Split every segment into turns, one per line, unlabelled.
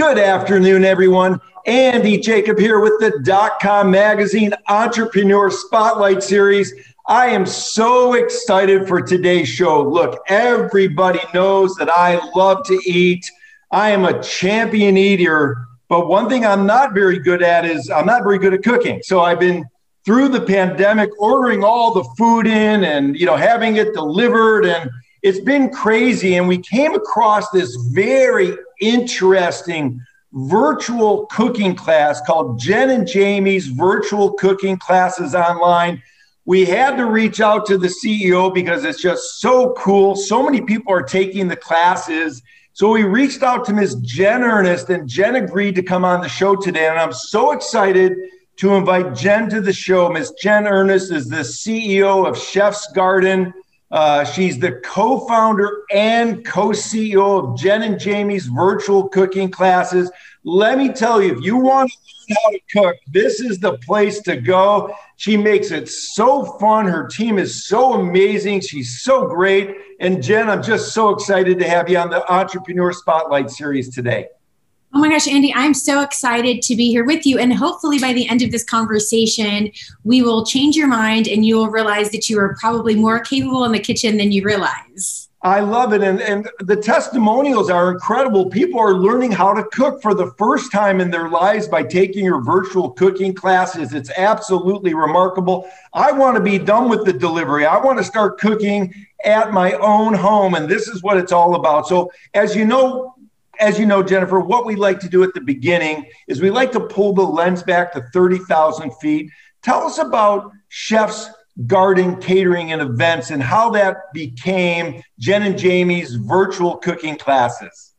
Good afternoon, everyone. Andy Jacob here with the Dot Com Magazine Entrepreneur Spotlight Series. I am so excited for today's show. Look, everybody knows that I love to eat. I am a champion eater, but one thing I'm not very good at is I'm not very good at cooking. So I've been through the pandemic ordering all the food in and you know having it delivered and it's been crazy and we came across this very interesting virtual cooking class called Jen and Jamey's virtual cooking classes online. We had to reach out to the CEO because it's just so cool. So many people are taking the classes. So we reached out to Ms. Jen Earnest, and Jen agreed to come on the show today. And I'm so excited to invite Jen to the show. Ms. Jen Earnest is the CEO of Chef's Garden. Uh, she's the co-founder and co-CEO of Jen and Jamey's virtual cooking classes. Let me tell you, if you want to learn how to cook, this is the place to go. She makes it so fun. Her team is so amazing. She's so great. And Jen, I'm just so excited to have you on the Entrepreneur Spotlight series today.
Oh my gosh, Andy, I'm so excited to be here with you. And hopefully, by the end of this conversation, we will change your mind and you will realize that you are probably more capable in the kitchen than you realize.
I love it. And, and the testimonials are incredible. People are learning how to cook for the first time in their lives by taking your virtual cooking classes. It's absolutely remarkable. I want to be done with the delivery. I want to start cooking at my own home. And this is what it's all about. So, as you know, as you know, Jennifer, what we like to do at the beginning is we like to pull the lens back to 30,000 feet. Tell us about Chef's Garden Catering and Events and how that became Jen and Jamey's virtual cooking classes.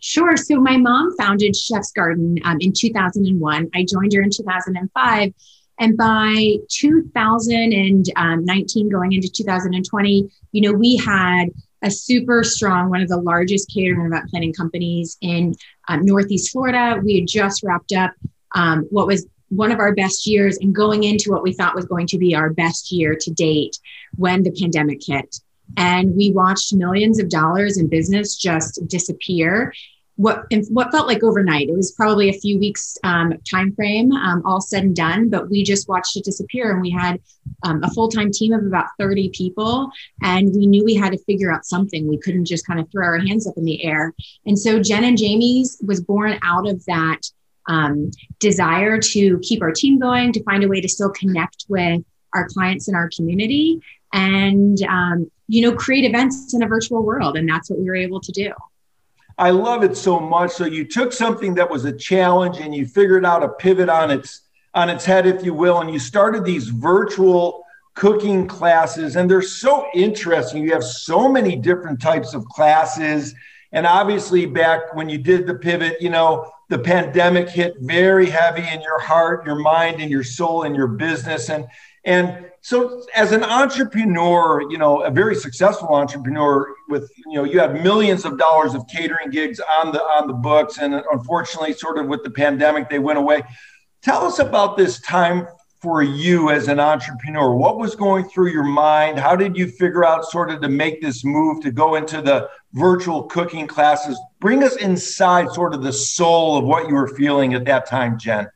Sure. So my mom founded Chef's Garden um, in 2001. I joined her in 2005. And by 2019, going into 2020, you know, we had a super strong, one of the largest catering and event planning companies in um, Northeast Florida. We had just wrapped up um, what was one of our best years and going into what we thought was going to be our best year to date when the pandemic hit. And we watched millions of dollars in business just disappear what what felt like overnight. It was probably a few weeks um, time frame, um, all said and done. But we just watched it disappear, and we had um, a full time team of about thirty people, and we knew we had to figure out something. We couldn't just kind of throw our hands up in the air. And so Jen and Jamey's was born out of that um, desire to keep our team going, to find a way to still connect with our clients and our community, and um, you know create events in a virtual world. And that's what we were able to do.
I love it so much. So you took something that was a challenge and you figured out a pivot on its on its head, if you will, and you started these virtual cooking classes, and they're so interesting. You have so many different types of classes. And obviously, back when you did the pivot, you know, the pandemic hit very heavy in your heart, your mind, and your soul, and your business. And and so as an entrepreneur, you know, a very successful entrepreneur with, you know, you have millions of dollars of catering gigs on the on the books and unfortunately sort of with the pandemic they went away. Tell us about this time for you as an entrepreneur. What was going through your mind? How did you figure out sort of to make this move to go into the virtual cooking classes? Bring us inside sort of the soul of what you were feeling at that time, Jen.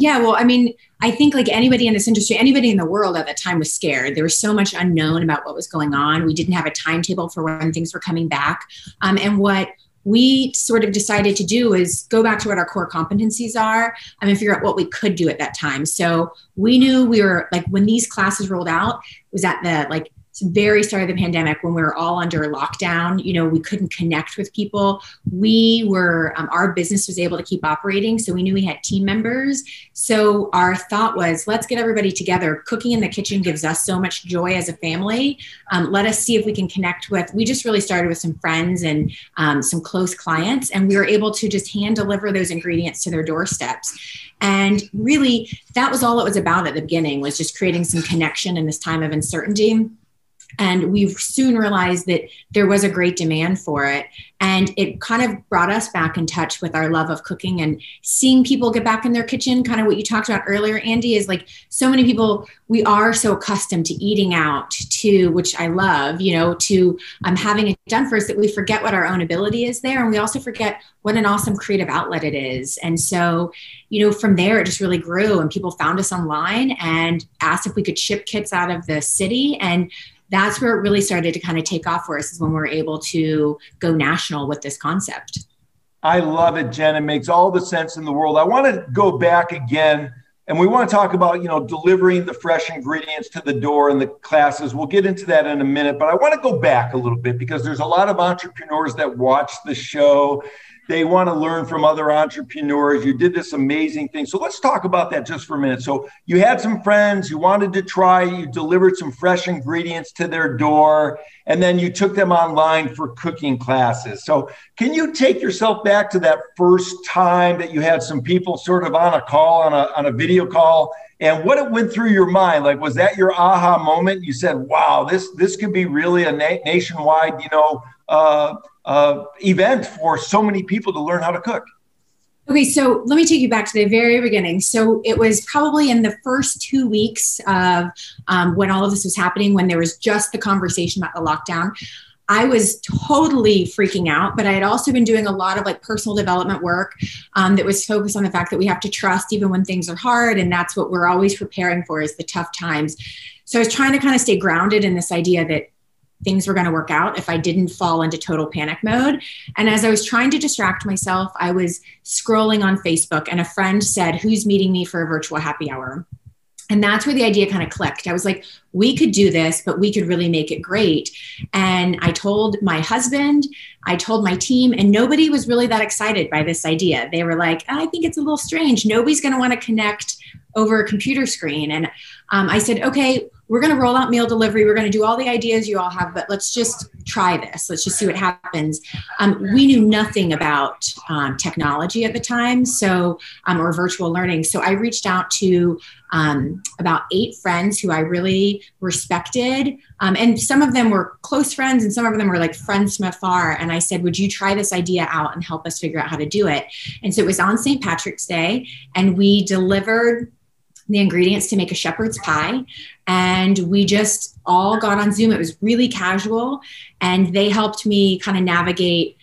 Yeah, well, I mean, I think like anybody in this industry, anybody in the world at that time was scared. There was so much unknown about what was going on. We didn't have a timetable for when things were coming back. Um, and what we sort of decided to do is go back to what our core competencies are I and figure out what we could do at that time. So we knew we were like when these classes rolled out was at the like very start of the pandemic when we were all under lockdown you know we couldn't connect with people. We were um, our business was able to keep operating so we knew we had team members. So our thought was let's get everybody together. Cooking in the kitchen gives us so much joy as a family. Um, let us see if we can connect with we just really started with some friends and um, some close clients and we were able to just hand deliver those ingredients to their doorsteps. And really that was all it was about at the beginning was just creating some connection in this time of uncertainty and we soon realized that there was a great demand for it. And it kind of brought us back in touch with our love of cooking and seeing people get back in their kitchen kind of what you talked about earlier andy is like so many people we are so accustomed to eating out to which i love you know to um, having it done for us that we forget what our own ability is there. And we also forget what an awesome creative outlet it is. And so you know from there it just really grew and people found us online and asked if we could ship kits out of the city. And that's where it really started to kind of take off for us is when we were able to go national with this concept.
I love it, Jen. It makes all the sense in the world. I want to go back again and we want to talk about, you know, delivering the fresh ingredients to the door in the classes. We'll get into that in a minute, but I want to go back a little bit because there's a lot of entrepreneurs that watch the show they want to learn from other entrepreneurs. You did this amazing thing. So let's talk about that just for a minute. So you had some friends, you wanted to try, you delivered some fresh ingredients to their door, and then you took them online for cooking classes. So can you take yourself back to that first time that you had some people sort of on a call, on a, on a video call? and what it went through your mind like was that your aha moment you said wow this this could be really a na- nationwide you know uh, uh, event for so many people to learn how to cook.
Okay, so let me take you back to the very beginning. So it was probably in the first two weeks of um, when all of this was happening, when there was just the conversation about the lockdown. I was totally freaking out, but I had also been doing a lot of like personal development work um, that was focused on the fact that we have to trust even when things are hard. And that's what we're always preparing for is the tough times. So I was trying to kind of stay grounded in this idea that things were going to work out if I didn't fall into total panic mode. And as I was trying to distract myself, I was scrolling on Facebook and a friend said, Who's meeting me for a virtual happy hour? And that's where the idea kind of clicked. I was like, we could do this, but we could really make it great. And I told my husband, I told my team, and nobody was really that excited by this idea. They were like, I think it's a little strange. Nobody's going to want to connect over a computer screen. And um, I said, okay, we're going to roll out meal delivery. We're going to do all the ideas you all have, but let's just try this. Let's just see what happens. Um, we knew nothing about um, technology at the time, so um, or virtual learning. So I reached out to um, about eight friends who I really respected, um, and some of them were close friends, and some of them were like friends from afar. And I said, "Would you try this idea out and help us figure out how to do it?" And so it was on St. Patrick's Day, and we delivered the ingredients to make a shepherd's pie. And we just all got on Zoom. It was really casual. And they helped me kind of navigate.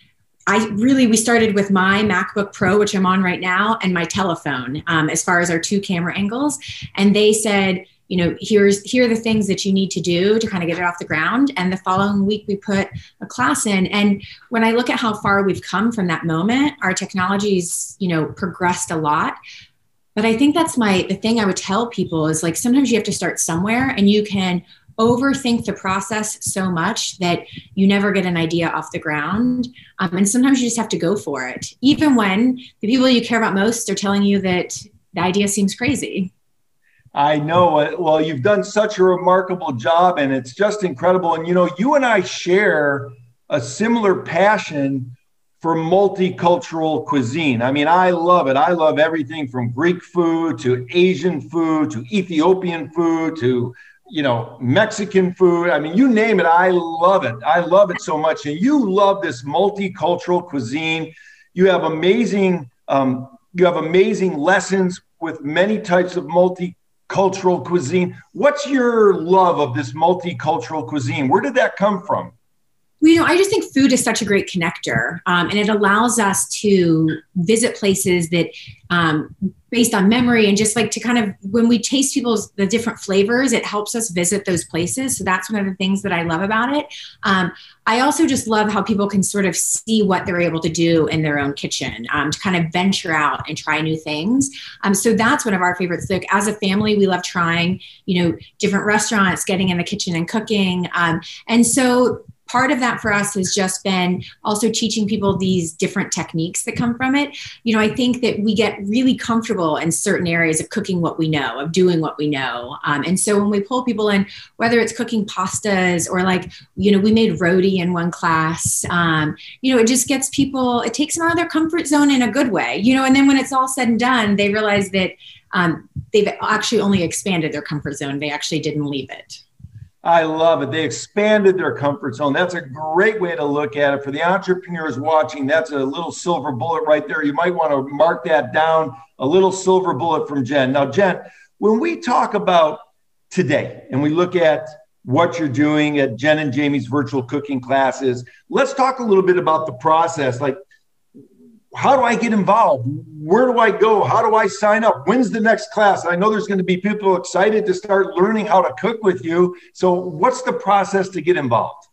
I really, we started with my MacBook Pro, which I'm on right now, and my telephone um, as far as our two camera angles. And they said, you know, here's here are the things that you need to do to kind of get it off the ground. And the following week we put a class in. And when I look at how far we've come from that moment, our technology's, you know, progressed a lot but i think that's my the thing i would tell people is like sometimes you have to start somewhere and you can overthink the process so much that you never get an idea off the ground um, and sometimes you just have to go for it even when the people you care about most are telling you that the idea seems crazy
I know. Well, you've done such a remarkable job, and it's just incredible. And you know, you and I share a similar passion for multicultural cuisine. I mean, I love it. I love everything from Greek food to Asian food to Ethiopian food to you know Mexican food. I mean, you name it, I love it. I love it so much. And you love this multicultural cuisine. You have amazing um, you have amazing lessons with many types of multicultural cuisine. What's your love of this multicultural cuisine? Where did that come from?
Well, you know, I just think food is such a great connector, um, and it allows us to visit places that, um, based on memory, and just like to kind of when we taste people's the different flavors, it helps us visit those places. So that's one of the things that I love about it. Um, I also just love how people can sort of see what they're able to do in their own kitchen um, to kind of venture out and try new things. Um, so that's one of our favorites. Like as a family, we love trying, you know, different restaurants, getting in the kitchen and cooking, um, and so part of that for us has just been also teaching people these different techniques that come from it. You know, I think that we get really comfortable in certain areas of cooking what we know, of doing what we know. Um, and so when we pull people in, whether it's cooking pastas or like, you know, we made roti in one class, um, you know, it just gets people, it takes them out of their comfort zone in a good way, you know, and then when it's all said and done, they realize that um, they've actually only expanded their comfort zone. They actually didn't leave it.
I love it. They expanded their comfort zone. That's a great way to look at it. For the entrepreneurs watching, that's a little silver bullet right there. You might want to mark that down a little silver bullet from Jen. Now, Jen, when we talk about today and we look at what you're doing at Jen and Jamey's virtual cooking classes, let's talk a little bit about the process. Like, how do I get involved? Where do I go? How do I sign up? When's the next class? I know there's going to be people excited to start learning how to cook with you. So, what's the process to get involved?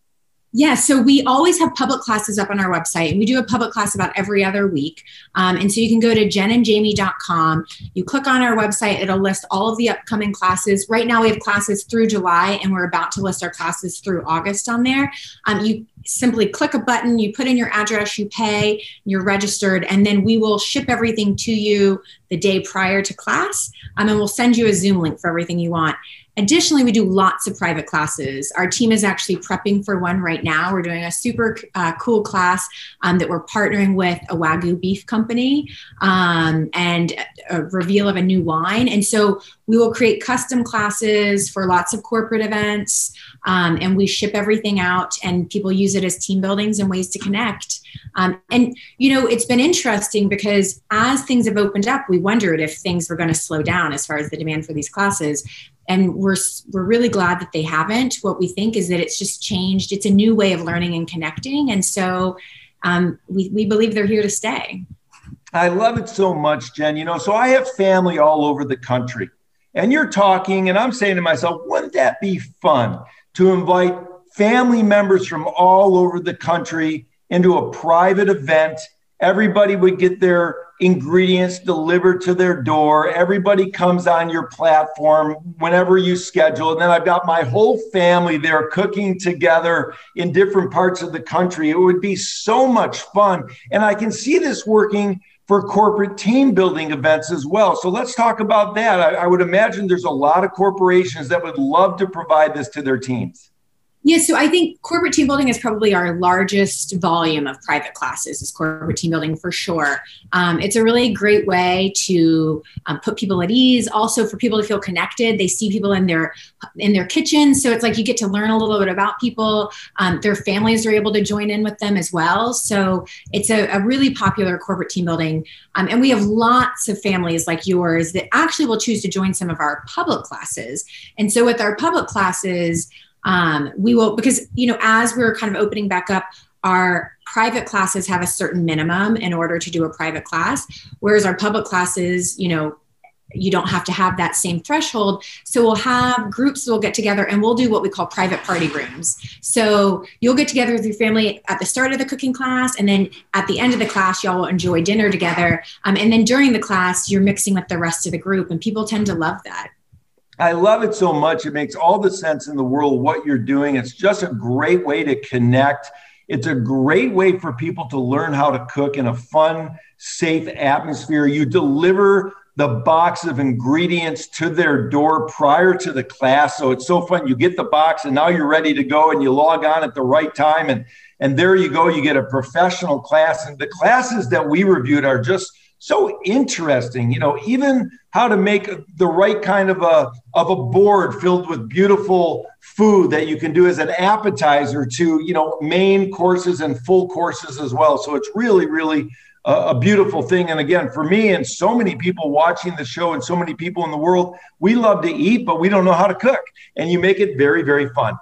Yeah, so we always have public classes up on our website, and we do a public class about every other week. Um, and so you can go to jenandjamey.com. You click on our website, it'll list all of the upcoming classes. Right now, we have classes through July, and we're about to list our classes through August on there. Um, you simply click a button, you put in your address, you pay, you're registered, and then we will ship everything to you the day prior to class. Um, and we'll send you a Zoom link for everything you want. Additionally, we do lots of private classes. Our team is actually prepping for one right now. We're doing a super uh, cool class um, that we're partnering with a Wagyu beef company um, and a reveal of a new wine. And so we will create custom classes for lots of corporate events um, and we ship everything out and people use it as team buildings and ways to connect. Um, and, you know, it's been interesting because as things have opened up, we wondered if things were going to slow down as far as the demand for these classes and we're we're really glad that they haven't. What we think is that it's just changed. It's a new way of learning and connecting, and so um, we we believe they're here to stay.
I love it so much, Jen. You know, so I have family all over the country, and you're talking, and I'm saying to myself, wouldn't that be fun to invite family members from all over the country into a private event? Everybody would get their ingredients delivered to their door. Everybody comes on your platform whenever you schedule. And then I've got my whole family there cooking together in different parts of the country. It would be so much fun. And I can see this working for corporate team building events as well. So let's talk about that. I, I would imagine there's a lot of corporations that would love to provide this to their teams.
Yeah, so I think corporate team building is probably our largest volume of private classes. Is corporate team building for sure. Um, it's a really great way to um, put people at ease. Also, for people to feel connected, they see people in their in their kitchen, so it's like you get to learn a little bit about people. Um, their families are able to join in with them as well. So it's a, a really popular corporate team building, um, and we have lots of families like yours that actually will choose to join some of our public classes. And so with our public classes um, we will because you know as we're kind of opening back up our private classes have a certain minimum in order to do a private class whereas our public classes you know you don't have to have that same threshold. So we'll have groups that will get together and we'll do what we call private party rooms. So you'll get together with your family at the start of the cooking class, and then at the end of the class, y'all will enjoy dinner together. Um, and then during the class, you're mixing with the rest of the group, and people tend to love that.
I love it so much. It makes all the sense in the world what you're doing. It's just a great way to connect. It's a great way for people to learn how to cook in a fun, safe atmosphere. You deliver the box of ingredients to their door prior to the class. So it's so fun. You get the box and now you're ready to go and you log on at the right time. And, and there you go. You get a professional class. And the classes that we reviewed are just so interesting you know even how to make the right kind of a of a board filled with beautiful food that you can do as an appetizer to you know main courses and full courses as well. So it's really really a, a beautiful thing. And again for me and so many people watching the show and so many people in the world we love to eat but we don't know how to cook. And you make it very very fun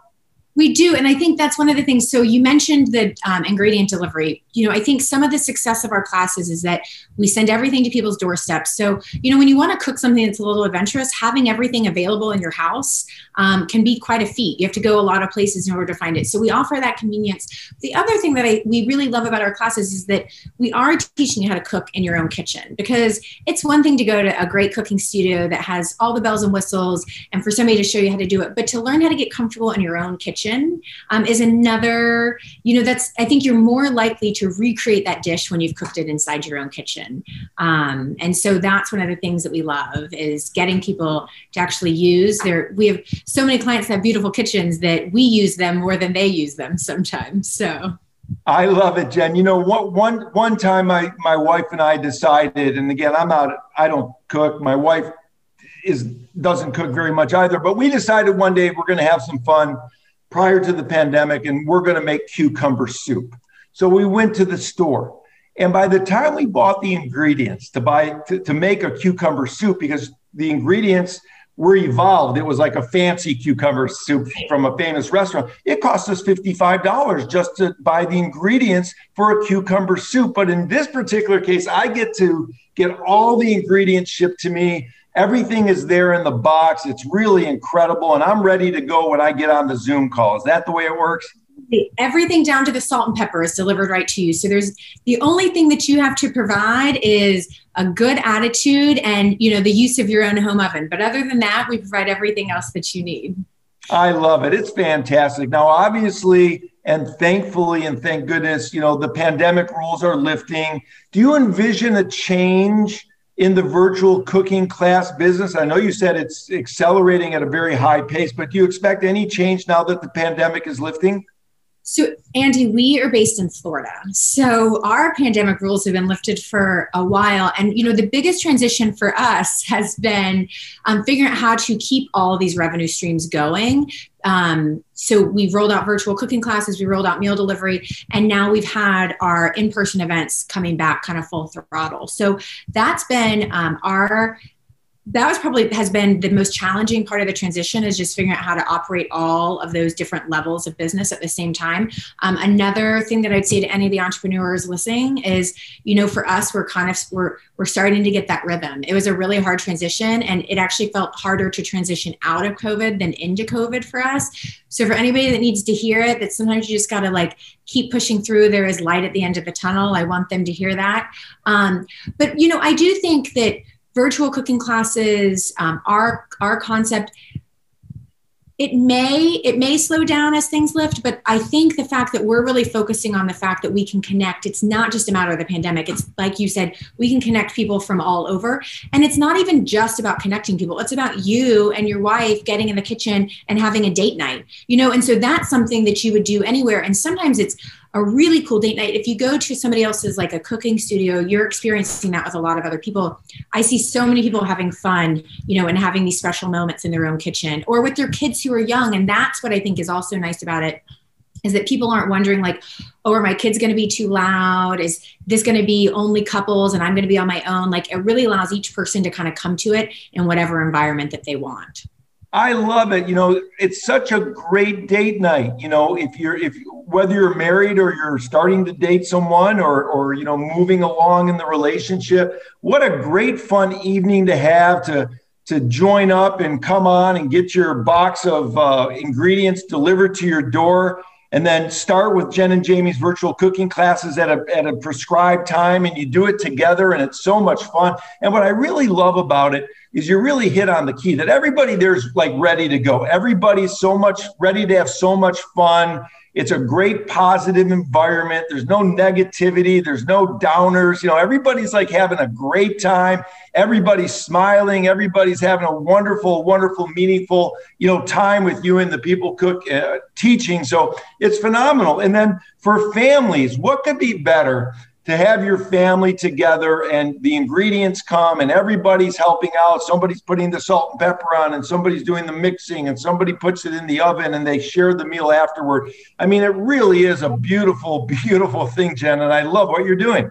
We do. And I think that's one of the things. So you mentioned the um, ingredient delivery. You know, I think some of the success of our classes is that we send everything to people's doorsteps. So, you know, when you want to cook something that's a little adventurous, having everything available in your house um, can be quite a feat. You have to go a lot of places in order to find it. So we offer that convenience. The other thing that I, we really love about our classes is that we are teaching you how to cook in your own kitchen because it's one thing to go to a great cooking studio that has all the bells and whistles and for somebody to show you how to do it, but to learn how to get comfortable in your own kitchen kitchen um, is another, you know, that's, I think you're more likely to recreate that dish when you've cooked it inside your own kitchen. Um, and so that's one of the things that we love is getting people to actually use their, we have so many clients that have beautiful kitchens that we use them more than they use them sometimes. So.
I love it, Jen. You know, one, one, one time my, my wife and I decided, and again, I'm not, I don't cook. My wife is doesn't cook very much either, but we decided one day we're going to have some fun prior to the pandemic and we're going to make cucumber soup. So we went to the store. And by the time we bought the ingredients to buy to, to make a cucumber soup, because the ingredients were evolved, it was like a fancy cucumber soup from a famous restaurant. It cost us $55 just to buy the ingredients for a cucumber soup. But in this particular case, I get to get all the ingredients shipped to me Everything is there in the box. It's really incredible. And I'm ready to go when I get on the Zoom call. Is that the way it works?
Everything down to the salt and pepper is delivered right to you. So there's the only thing that you have to provide is a good attitude and you know the use of your own home oven. But other than that, we provide everything else that you need.
I love it. It's fantastic. Now, obviously, and thankfully, and thank goodness, you know, the pandemic rules are lifting. Do you envision a change in the virtual cooking class business? I know you said it's accelerating at a very high pace, but do you expect any change now that the pandemic is lifting?
So, Andy, we are based in Florida. So, our pandemic rules have been lifted for a while. And, you know, the biggest transition for us has been um, figuring out how to keep all these revenue streams going. Um, so, we've rolled out virtual cooking classes, we rolled out meal delivery, and now we've had our in person events coming back kind of full throttle. So, that's been um, our that was probably has been the most challenging part of the transition is just figuring out how to operate all of those different levels of business at the same time. Um, another thing that i'd say to any of the entrepreneurs listening is you know for us we're kind of we're we're starting to get that rhythm. It was a really hard transition and it actually felt harder to transition out of covid than into covid for us. So for anybody that needs to hear it that sometimes you just got to like keep pushing through there is light at the end of the tunnel. I want them to hear that. Um, but you know i do think that virtual cooking classes, um, our our concept. It may it may slow down as things lift, but I think the fact that we're really focusing on the fact that we can connect. It's not just a matter of the pandemic. It's like you said, we can connect people from all over, and it's not even just about connecting people. It's about you and your wife getting in the kitchen and having a date night. You know, and so that's something that you would do anywhere. And sometimes it's a really cool date night. If you go to somebody else's like a cooking studio, you're experiencing that with a lot of other people. I see so many people having fun, you know, and having these special moments in their own kitchen or with their kids who are young. And that's what I think is also nice about it is that people aren't wondering like, oh, are my kids going to be too loud? Is this going to be only couples and I'm going to be on my own? Like it really allows each person to kind of come to it in whatever environment that they want.
I love it. You know, it's such a great date night. You know, if you're if whether you're married or you're starting to date someone or or you know moving along in the relationship, what a great fun evening to have to to join up and come on and get your box of uh, ingredients delivered to your door and then start with Jen and Jamey's virtual cooking classes at a, at a prescribed time and you do it together and it's so much fun. And what I really love about it is you really hit on the key that everybody there's like ready to go. Everybody's so much ready to have so much fun. It's a great positive environment. There's no negativity. There's no downers. You know, everybody's like having a great time. Everybody's smiling. Everybody's having a wonderful, wonderful, meaningful, you know, time with you and the people cook uh, teaching. So it's phenomenal. And then for families, what could be better to have your family together and the ingredients come and everybody's helping out. Somebody's putting the salt and pepper on and somebody's doing the mixing and somebody puts it in the oven and they share the meal afterward. I mean, it really is a beautiful, beautiful thing, Jen. And I love what you're doing.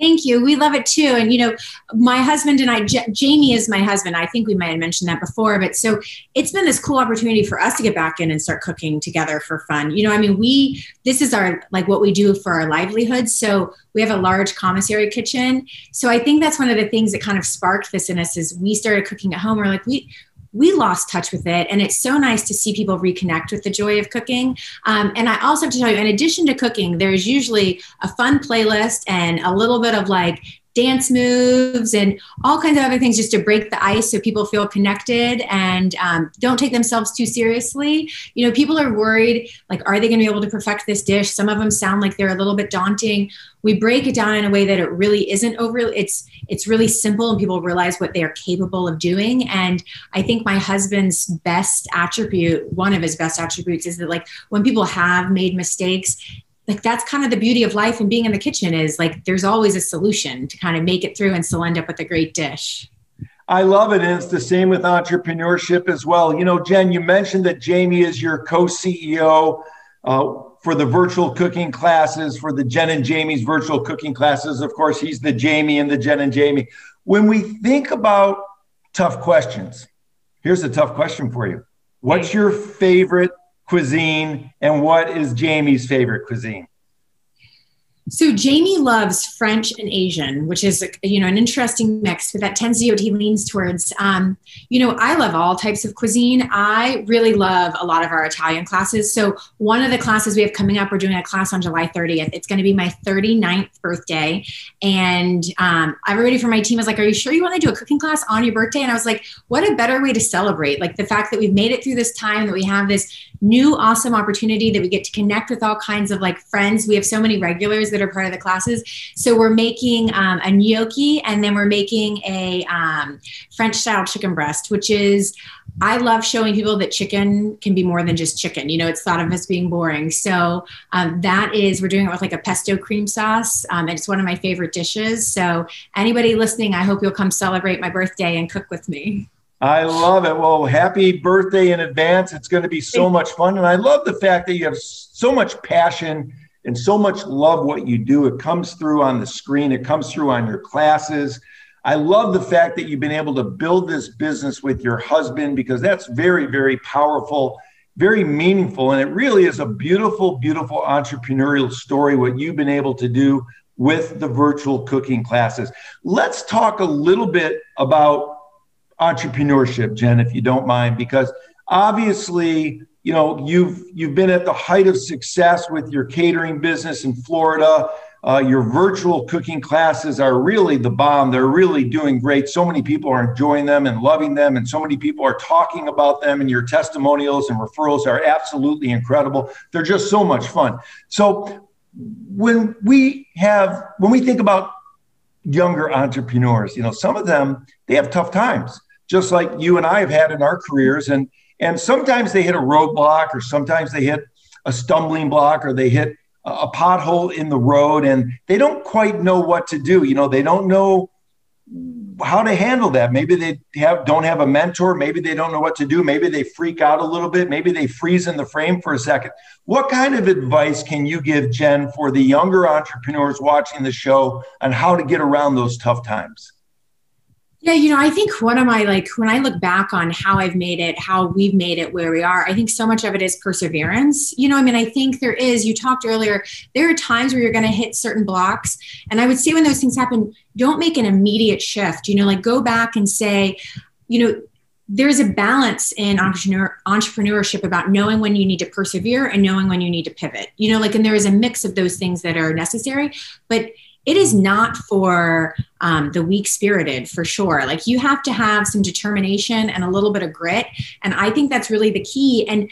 Thank you. We love it too. And, you know, my husband and I, J- Jamey is my husband. I think we might have mentioned that before, but so it's been this cool opportunity for us to get back in and start cooking together for fun. You know, I mean, we, this is our, like what we do for our livelihood. So we have a large commissary kitchen. So I think that's one of the things that kind of sparked this in us is we started cooking at home. We're like, we, we lost touch with it. And it's so nice to see people reconnect with the joy of cooking. Um, and I also have to tell you, in addition to cooking, there's usually a fun playlist and a little bit of like dance moves and all kinds of other things just to break the ice so people feel connected and um, don't take themselves too seriously. You know people are worried like are they going to be able to perfect this dish? Some of them sound like they're a little bit daunting. We break it down in a way that it really isn't over it's it's really simple and people realize what they are capable of doing. And i think my husband's best attribute one of his best attributes is that like when people have made mistakes like that's kind of the beauty of life and being in the kitchen is like there's always a solution to kind of make it through and still end up with a great dish.
I love it. And it's the same with entrepreneurship as well. You know, Jen, you mentioned that Jamey is your co CEO uh, for the virtual cooking classes, for the Jen and Jamey's virtual cooking classes. Of course, he's the Jamey and the Jen and Jamey. When we think about tough questions, here's a tough question for you What's your favorite cuisine and what is Jamey's favorite cuisine?
So Jamey loves French and Asian, which is you know an interesting mix, but that tends to he leans towards. Um, you know, I love all types of cuisine. I really love a lot of our Italian classes. So one of the classes we have coming up, we're doing a class on July 30th. It's going to be my 39th birthday, and um, everybody from my team was like, "Are you sure you want to do a cooking class on your birthday?" And I was like, "What a better way to celebrate! Like the fact that we've made it through this time, that we have this new awesome opportunity, that we get to connect with all kinds of like friends. We have so many regulars that are part of the classes. So we're making um, a gnocchi and then we're making a um, French style chicken breast, which is, I love showing people that chicken can be more than just chicken. You know, it's thought of as being boring. So um, that is, we're doing it with like a pesto cream sauce. Um, and it's one of my favorite dishes. So anybody listening, I hope you'll come celebrate my birthday and cook with me.
I love it. Well, happy birthday in advance. It's going to be so much fun. And I love the fact that you have so much passion and so much love what you do. It comes through on the screen, it comes through on your classes. I love the fact that you've been able to build this business with your husband because that's very, very powerful, very meaningful. And it really is a beautiful, beautiful entrepreneurial story, what you've been able to do with the virtual cooking classes. Let's talk a little bit about entrepreneurship, Jen, if you don't mind, because obviously you know you've you've been at the height of success with your catering business in Florida. Uh, your virtual cooking classes are really the bomb. They're really doing great. So many people are enjoying them and loving them, and so many people are talking about them. And your testimonials and referrals are absolutely incredible. They're just so much fun. So when we have when we think about younger entrepreneurs, you know, some of them they have tough times, just like you and I have had in our careers, and and sometimes they hit a roadblock, or sometimes they hit a stumbling block, or they hit a pothole in the road, and they don't quite know what to do. You know, they don't know how to handle that. Maybe they have don't have a mentor. Maybe they don't know what to do. Maybe they freak out a little bit. Maybe they freeze in the frame for a second. What kind of advice can you give, Jen, for the younger entrepreneurs watching the show on how to get around those tough times?
Yeah, you know, I think one of my like when I look back on how I've made it, how we've made it where we are, I think so much of it is perseverance. You know, I mean, I think there is, you talked earlier, there are times where you're going to hit certain blocks. And I would say when those things happen, don't make an immediate shift. You know, like go back and say, you know, there's a balance in entrepreneur, entrepreneurship about knowing when you need to persevere and knowing when you need to pivot. You know, like, and there is a mix of those things that are necessary. But it is not for um, the weak spirited for sure. Like you have to have some determination and a little bit of grit. And I think that's really the key. And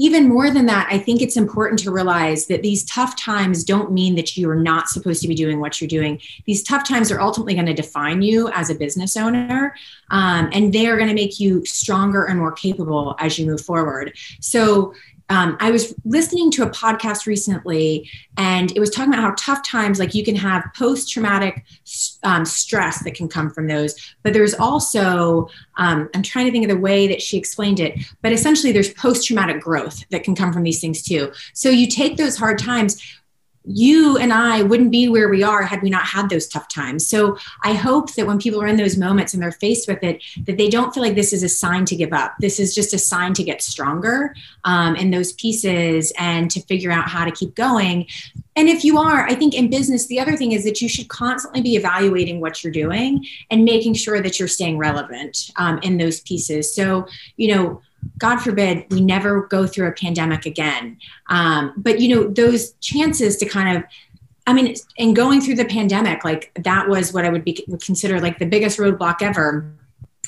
even more than that, I think it's important to realize that these tough times don't mean that you are not supposed to be doing what you're doing. These tough times are ultimately going to define you as a business owner, um, and they are going to make you stronger and more capable as you move forward. So, um, I was listening to a podcast recently, and it was talking about how tough times, like you can have post traumatic um, stress that can come from those. But there's also, um, I'm trying to think of the way that she explained it, but essentially there's post traumatic growth that can come from these things too. So you take those hard times, you and I wouldn't be where we are had we not had those tough times. So I hope that when people are in those moments and they're faced with it, that they don't feel like this is a sign to give up. This is just a sign to get stronger um, in those pieces and to figure out how to keep going. And if you are, I think in business, the other thing is that you should constantly be evaluating what you're doing and making sure that you're staying relevant um, in those pieces. So, you know, God forbid we never go through a pandemic again. Um, but you know, those chances to kind of, I mean, in going through the pandemic, like that was what I would be would consider like the biggest roadblock ever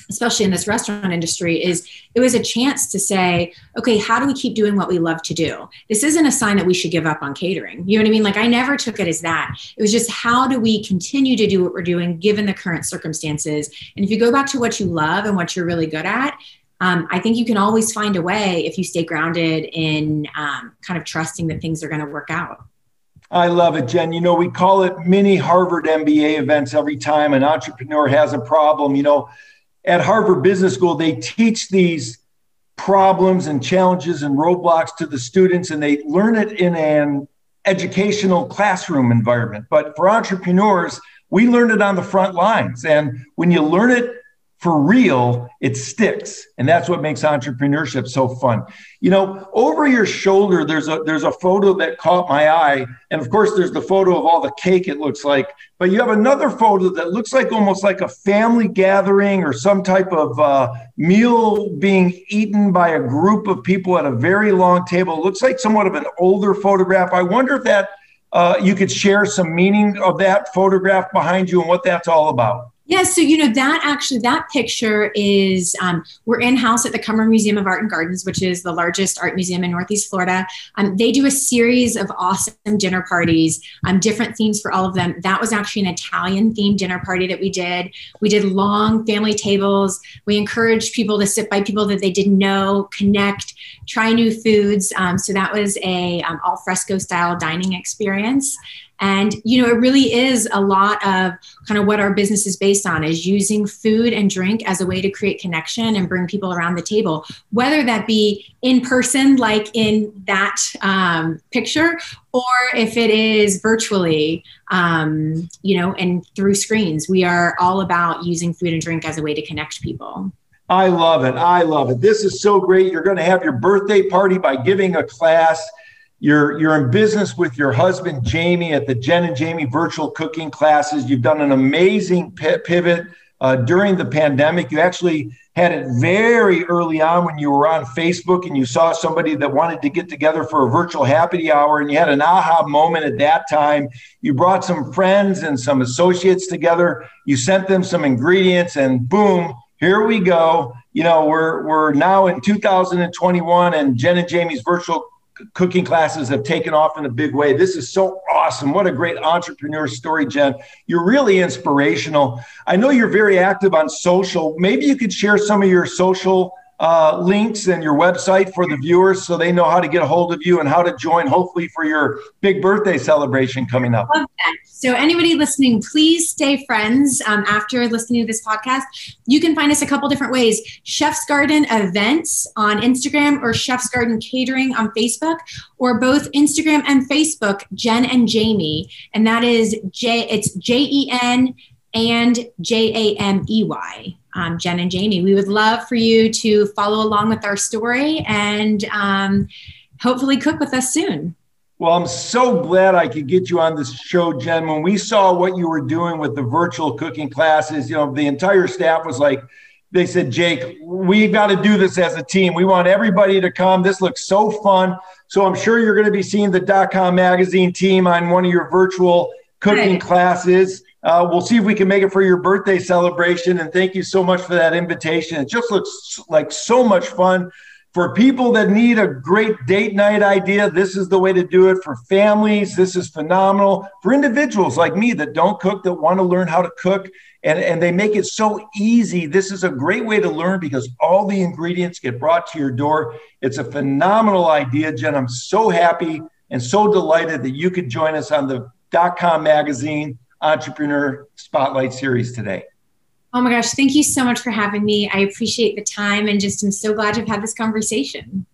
especially in this restaurant industry is it was a chance to say okay how do we keep doing what we love to do? This isn't a sign that we should give up on catering. You know what i mean? Like i never took it as that. It was just how do we continue to do what we're doing given the current circumstances? And if you go back to what you love and what you're really good at um, I think you can always find a way if you stay grounded in um, kind of trusting that things are going to work out.
I love it, Jen. You know, we call it mini Harvard MBA events every time an entrepreneur has a problem. You know, at Harvard Business School, they teach these problems and challenges and roadblocks to the students, and they learn it in an educational classroom environment. But for entrepreneurs, we learn it on the front lines. And when you learn it for real, it sticks. And that's what makes entrepreneurship so fun. You know, over your shoulder, there's a there's a photo that caught my eye. And of course, there's the photo of all the cake it looks like. But you have another photo that looks like almost like a family gathering or some type of uh, meal being eaten by a group of people at a very long table. It looks like somewhat of an older photograph. I wonder if that uh, you could share some meaning of that photograph behind you and what that's all about.
Yeah, so you know that actually that picture is um, we're in house at the Cummer Museum of Art and Gardens, which is the largest art museum in Northeast Florida. Um, they do a series of awesome dinner parties, um, different themes for all of them. That was actually an Italian themed dinner party that we did. We did long family tables. We encouraged people to sit by people that they didn't know, connect, try new foods. Um, so that was a um, al fresco style dining experience. And, you know, it really is a lot of kind of what our business is based on is using food and drink as a way to create connection and bring people around the table, whether that be in person, like in that um, picture, or if it is virtually, um, you know, and through screens. We are all about using food and drink as a way to connect people.
I love it. I love it. This is so great. You're going to have your birthday party by giving a class you're you're in business with your husband Jamey at the Jen and Jamey virtual cooking classes. You've done an amazing pivot uh, during the pandemic. You actually had it very early on when you were on Facebook and you saw somebody that wanted to get together for a virtual happy hour, and you had an aha moment at that time. You brought some friends and some associates together. You sent them some ingredients, and boom, here we go. You know, we're we're now in 2021, and Jen and Jamey's virtual cooking classes have taken off in a big way. This is so awesome. What a great entrepreneur story, Jen. You're really inspirational. I know you're very active on social. Maybe you could share some of your social uh, links and your website for the viewers so they know how to get a hold of you and how to join, hopefully, for your big birthday celebration coming up.
So, anybody listening, please stay friends um, after listening to this podcast. You can find us a couple different ways Chef's Garden Events on Instagram or Chef's Garden Catering on Facebook, or both Instagram and Facebook, Jen and Jamey. And that is J, it's J E N and J A M E Y um, Jen and Jamey. We would love for you to follow along with our story and um, hopefully cook with us soon.
Well, I'm so glad I could get you on this show, Jen. When we saw what you were doing with the virtual cooking classes, you know, the entire staff was like, they said, Jake, we've got to do this as a team. We want everybody to come. This looks so fun. So I'm sure you're going to be seeing the dot com magazine team on one of your virtual cooking right. classes. Uh, we'll see if we can make it for your birthday celebration. And thank you so much for that invitation. It just looks like so much fun. For people that need a great date night idea, this is the way to do it. For families, this is phenomenal. For individuals like me that don't cook, that want to learn how to cook, and, and they make it so easy, this is a great way to learn because all the ingredients get brought to your door. It's a phenomenal idea, Jen. I'm so happy and so delighted that you could join us on the dot com magazine Entrepreneur Spotlight Series today.
Oh my gosh, thank you so much for having me. I appreciate the time and just I'm so glad to have had this conversation.